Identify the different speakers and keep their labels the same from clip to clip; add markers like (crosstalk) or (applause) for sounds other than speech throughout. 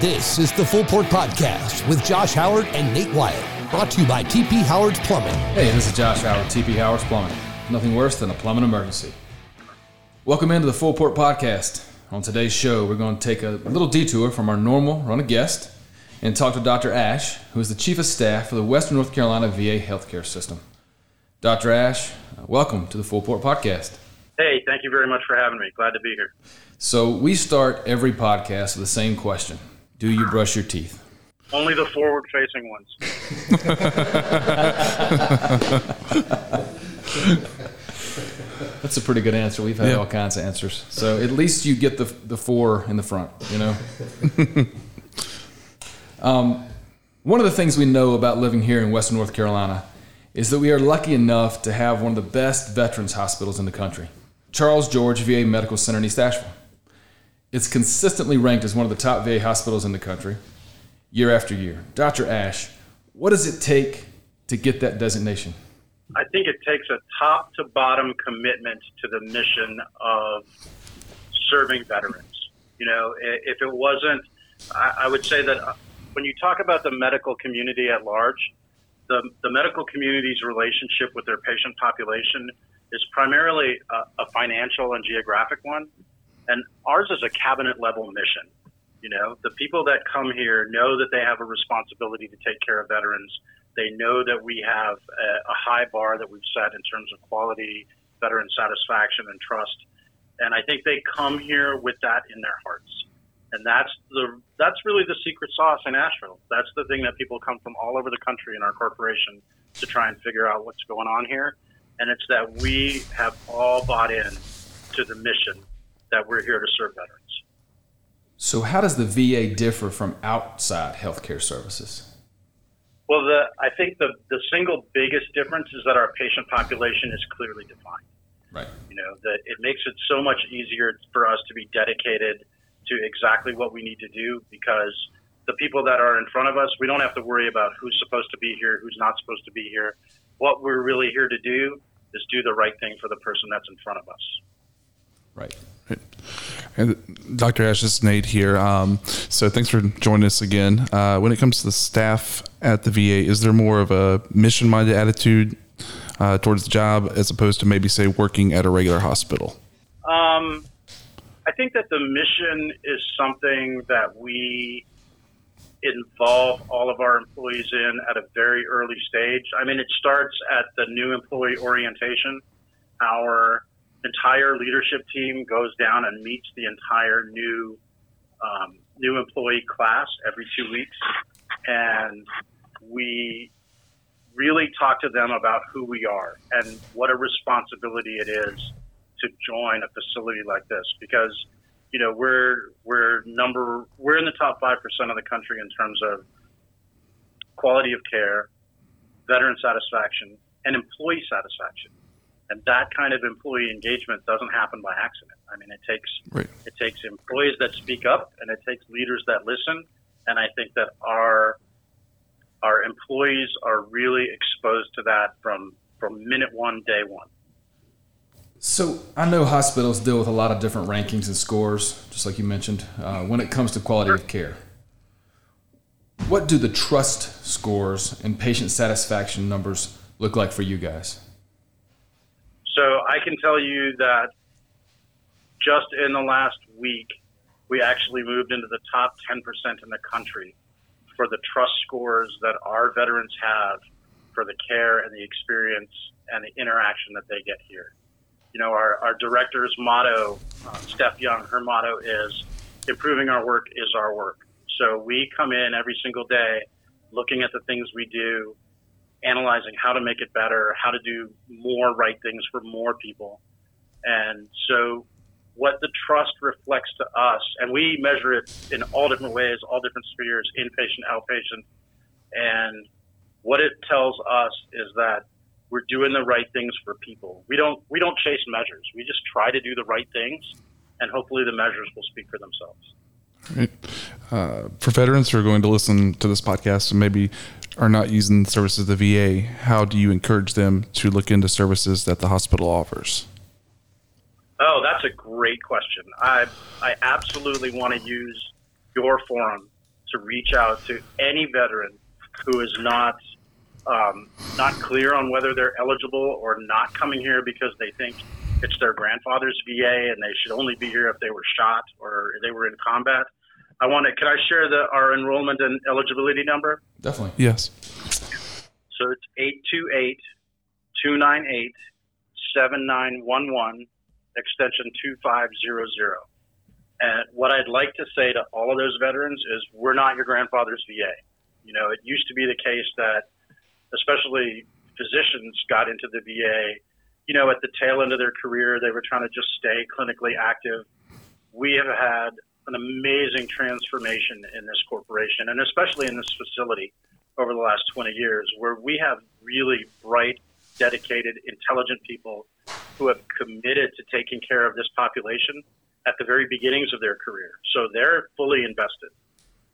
Speaker 1: This is the Full Port Podcast with Josh Howard and Nate Wyatt, brought to you by TP Howard's Plumbing.
Speaker 2: Hey, this is Josh Howard, TP Howard's Plumbing. Nothing worse than a plumbing emergency. Welcome into the Full Port Podcast. On today's show, we're going to take a little detour from our normal run of guest and talk to Dr. Ash, who is the Chief of Staff for the Western North Carolina VA healthcare system. Dr. Ash, uh, welcome to the Full Port Podcast.
Speaker 3: Hey, thank you very much for having me. Glad to be here.
Speaker 2: So, we start every podcast with the same question Do you brush your teeth?
Speaker 3: Only the forward facing ones. (laughs)
Speaker 2: That's a pretty good answer. We've had all kinds of answers. So, at least you get the, the four in the front, you know? (laughs) um, one of the things we know about living here in Western North Carolina is that we are lucky enough to have one of the best veterans hospitals in the country Charles George VA Medical Center in East Asheville. It's consistently ranked as one of the top VA hospitals in the country year after year. Dr. Ash, what does it take to get that designation?
Speaker 3: I think it takes a top to bottom commitment to the mission of serving veterans. You know, if it wasn't, I would say that uh, when you talk about the medical community at large, the, the medical community's relationship with their patient population is primarily a, a financial and geographic one. And ours is a cabinet level mission. You know, the people that come here know that they have a responsibility to take care of veterans. They know that we have a, a high bar that we've set in terms of quality, veteran satisfaction, and trust. And I think they come here with that in their hearts. And that's the that's really the secret sauce in Asheville. That's the thing that people come from all over the country in our corporation to try and figure out what's going on here. And it's that we have all bought in to the mission that we're here to serve veterans.
Speaker 2: So, how does the VA differ from outside healthcare services?
Speaker 3: Well, the, I think the, the single biggest difference is that our patient population is clearly defined.
Speaker 2: Right.
Speaker 3: You know, that it makes it so much easier for us to be dedicated to exactly what we need to do because the people that are in front of us, we don't have to worry about who's supposed to be here, who's not supposed to be here. What we're really here to do is do the right thing for the person that's in front of us.
Speaker 2: Right.
Speaker 4: And Dr. Ash, this is Nate here. Um, so thanks for joining us again. Uh, when it comes to the staff at the VA, is there more of a mission minded attitude uh, towards the job as opposed to maybe, say, working at a regular hospital?
Speaker 3: Um, I think that the mission is something that we involve all of our employees in at a very early stage. I mean, it starts at the new employee orientation. Our entire leadership team goes down and meets the entire new um, new employee class every two weeks, and we really talk to them about who we are and what a responsibility it is to join a facility like this because you know we're we're number we're in the top five percent of the country in terms of quality of care, veteran satisfaction, and employee satisfaction and that kind of employee engagement doesn't happen by accident. I mean, it takes
Speaker 4: right.
Speaker 3: it takes employees that speak up, and it takes leaders that listen. And I think that our our employees are really exposed to that from from minute one, day one.
Speaker 2: So I know hospitals deal with a lot of different rankings and scores, just like you mentioned, uh, when it comes to quality of care. What do the trust scores and patient satisfaction numbers look like for you guys?
Speaker 3: So I can tell you that just in the last week, we actually moved into the top 10% in the country for the trust scores that our veterans have for the care and the experience and the interaction that they get here. You know, our, our director's motto, uh, Steph Young, her motto is improving our work is our work. So we come in every single day looking at the things we do, analyzing how to make it better, how to do more right things for more people. And so what the trust reflects to us, and we measure it in all different ways, all different spheres, inpatient, outpatient. And what it tells us is that we're doing the right things for people. We don't we don't chase measures. We just try to do the right things, and hopefully the measures will speak for themselves.
Speaker 4: Right. Uh, for veterans who are going to listen to this podcast and maybe are not using the services of the VA, how do you encourage them to look into services that the hospital offers?
Speaker 3: Oh, that's a great question. I I absolutely want to use your forum to reach out to any veteran who is not um, not clear on whether they're eligible or not coming here because they think it's their grandfather's VA and they should only be here if they were shot or they were in combat. I want to. Can I share the our enrollment and eligibility number?
Speaker 2: Definitely.
Speaker 4: Yes.
Speaker 3: So it's 828 298 7911, extension 2500. And what I'd like to say to all of those veterans is we're not your grandfather's VA. You know, it used to be the case that, especially physicians got into the VA, you know, at the tail end of their career, they were trying to just stay clinically active. We have had an amazing transformation in this corporation and especially in this facility over the last 20 years where we have really bright, dedicated, intelligent people who have committed to taking care of this population at the very beginnings of their career. So they're fully invested,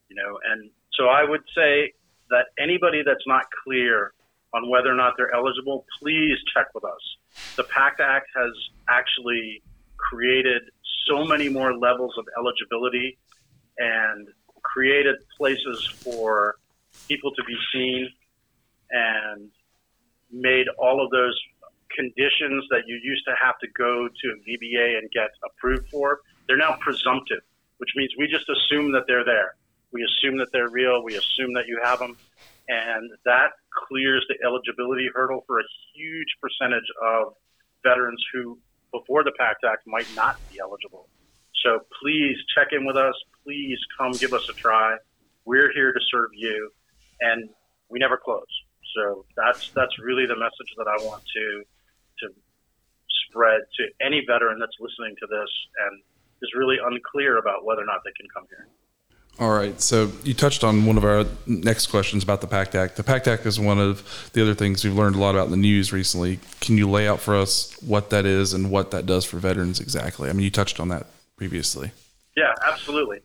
Speaker 3: you know, and so I would say that anybody that's not clear on whether or not they're eligible, please check with us. The PACT Act has actually created so many more levels of eligibility and created places for people to be seen and made all of those conditions that you used to have to go to a VBA and get approved for, they're now presumptive, which means we just assume that they're there. We assume that they're real. We assume that you have them. And that clears the eligibility hurdle for a huge percentage of veterans who, before the PACT Act, might not be eligible. So please check in with us. Please come give us a try. We're here to serve you, and we never close. So that's that's really the message that I want to to spread to any veteran that's listening to this and is really unclear about whether or not they can come here.
Speaker 4: All right. So you touched on one of our next questions about the PACT Act. The PACT Act is one of the other things we've learned a lot about in the news recently. Can you lay out for us what that is and what that does for veterans exactly? I mean, you touched on that previously.
Speaker 3: Yeah, absolutely.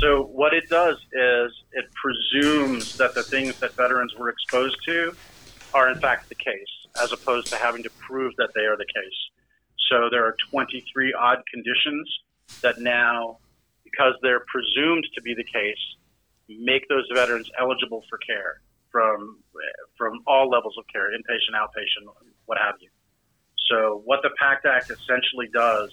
Speaker 3: So what it does is it presumes that the things that veterans were exposed to are in fact the case, as opposed to having to prove that they are the case. So there are 23 odd conditions that now, because they're presumed to be the case, make those veterans eligible for care from from all levels of care, inpatient, outpatient, what have you. So what the PACT Act essentially does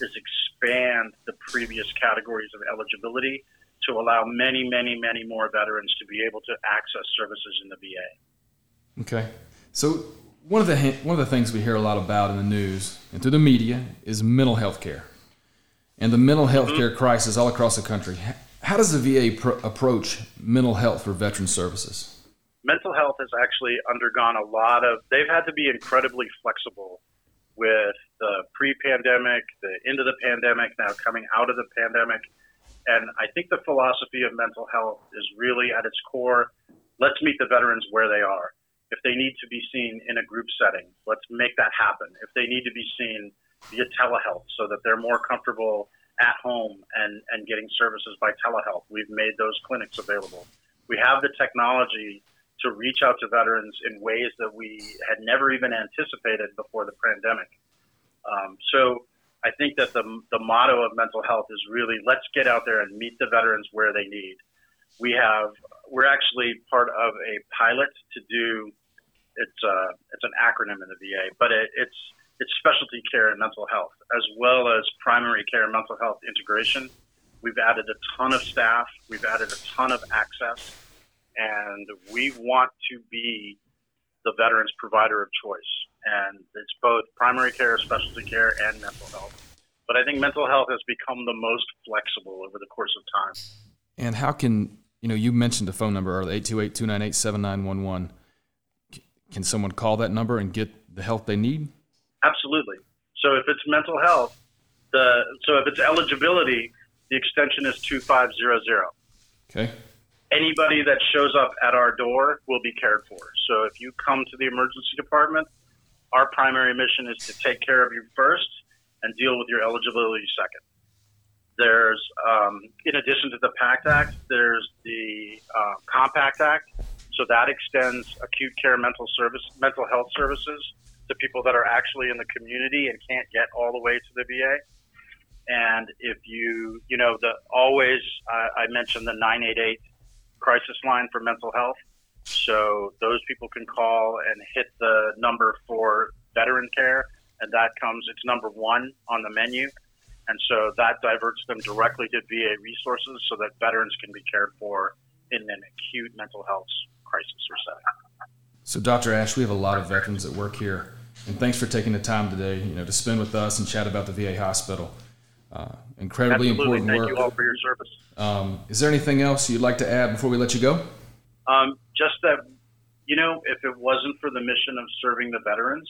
Speaker 3: is expand the previous categories of eligibility to allow many, many, many more veterans to be able to access services in the VA.
Speaker 2: Okay. So one of the one of the things we hear a lot about in the news and through the media is mental health care, and the mental health mm-hmm. care crisis all across the country. How does the VA pr- approach mental health for veteran services?
Speaker 3: Mental health has actually undergone a lot of. They've had to be incredibly flexible with the pre-pandemic, the end of the pandemic, now coming out of the pandemic. And I think the philosophy of mental health is really at its core, let's meet the veterans where they are. If they need to be seen in a group setting, let's make that happen. If they need to be seen via telehealth so that they're more comfortable at home and, and getting services by telehealth, we've made those clinics available. We have the technology to reach out to veterans in ways that we had never even anticipated before the pandemic. Um, so I think that the, the motto of mental health is really let's get out there and meet the veterans where they need. We have we're actually part of a pilot to do it's uh, it's an acronym in the VA, but it, it's it's specialty care and mental health as well as primary care and mental health integration. We've added a ton of staff, we've added a ton of access and we want to be the veterans provider of choice. And it's both primary care, specialty care, and mental health. But I think mental health has become the most flexible over the course of time.
Speaker 2: And how can, you know, you mentioned the phone number earlier, 828 298 7911. Can someone call that number and get the help they need?
Speaker 3: Absolutely. So if it's mental health, the so if it's eligibility, the extension is 2500.
Speaker 2: Okay
Speaker 3: anybody that shows up at our door will be cared for. So if you come to the emergency department, our primary mission is to take care of you first and deal with your eligibility second. There's, um, in addition to the PACT Act, there's the uh, Compact Act. So that extends acute care mental service, mental health services to people that are actually in the community and can't get all the way to the VA. And if you, you know, the always, uh, I mentioned the 988 crisis line for mental health. So those people can call and hit the number for veteran care, and that comes, it's number one on the menu. And so that diverts them directly to VA resources so that veterans can be cared for in an acute mental health crisis or setting.
Speaker 2: So, Dr. Ash, we have a lot of veterans that work here, and thanks for taking the time today, you know, to spend with us and chat about the VA hospital. Uh, incredibly
Speaker 3: Absolutely.
Speaker 2: important
Speaker 3: Thank
Speaker 2: work.
Speaker 3: you all for your service.
Speaker 2: Um, is there anything else you'd like to add before we let you go?
Speaker 3: Um, just that, you know, if it wasn't for the mission of serving the veterans,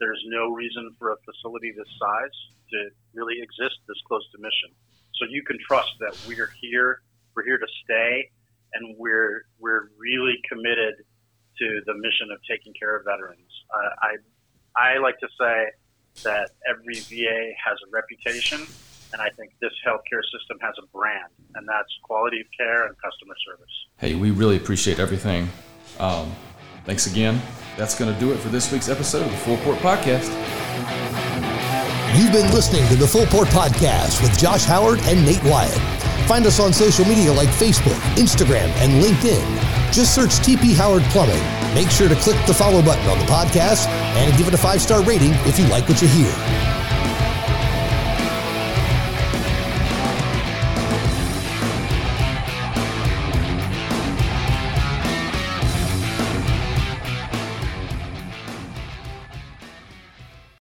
Speaker 3: there's no reason for a facility this size to really exist this close to mission. So you can trust that we're here, we're here to stay, and we're we're really committed to the mission of taking care of veterans. Uh, I I like to say that every VA has a reputation, and I think this healthcare system has a brand, and that's quality of care and customer service.
Speaker 2: Hey, we really appreciate everything. Um, thanks again. That's going to do it for this week's episode of the Full Port Podcast.
Speaker 1: You've been listening to the Full Port Podcast with Josh Howard and Nate Wyatt. Find us on social media like Facebook, Instagram, and LinkedIn. Just search TP Howard Plumbing. Make sure to click the follow button on the podcast and give it a five star rating if you like what you hear.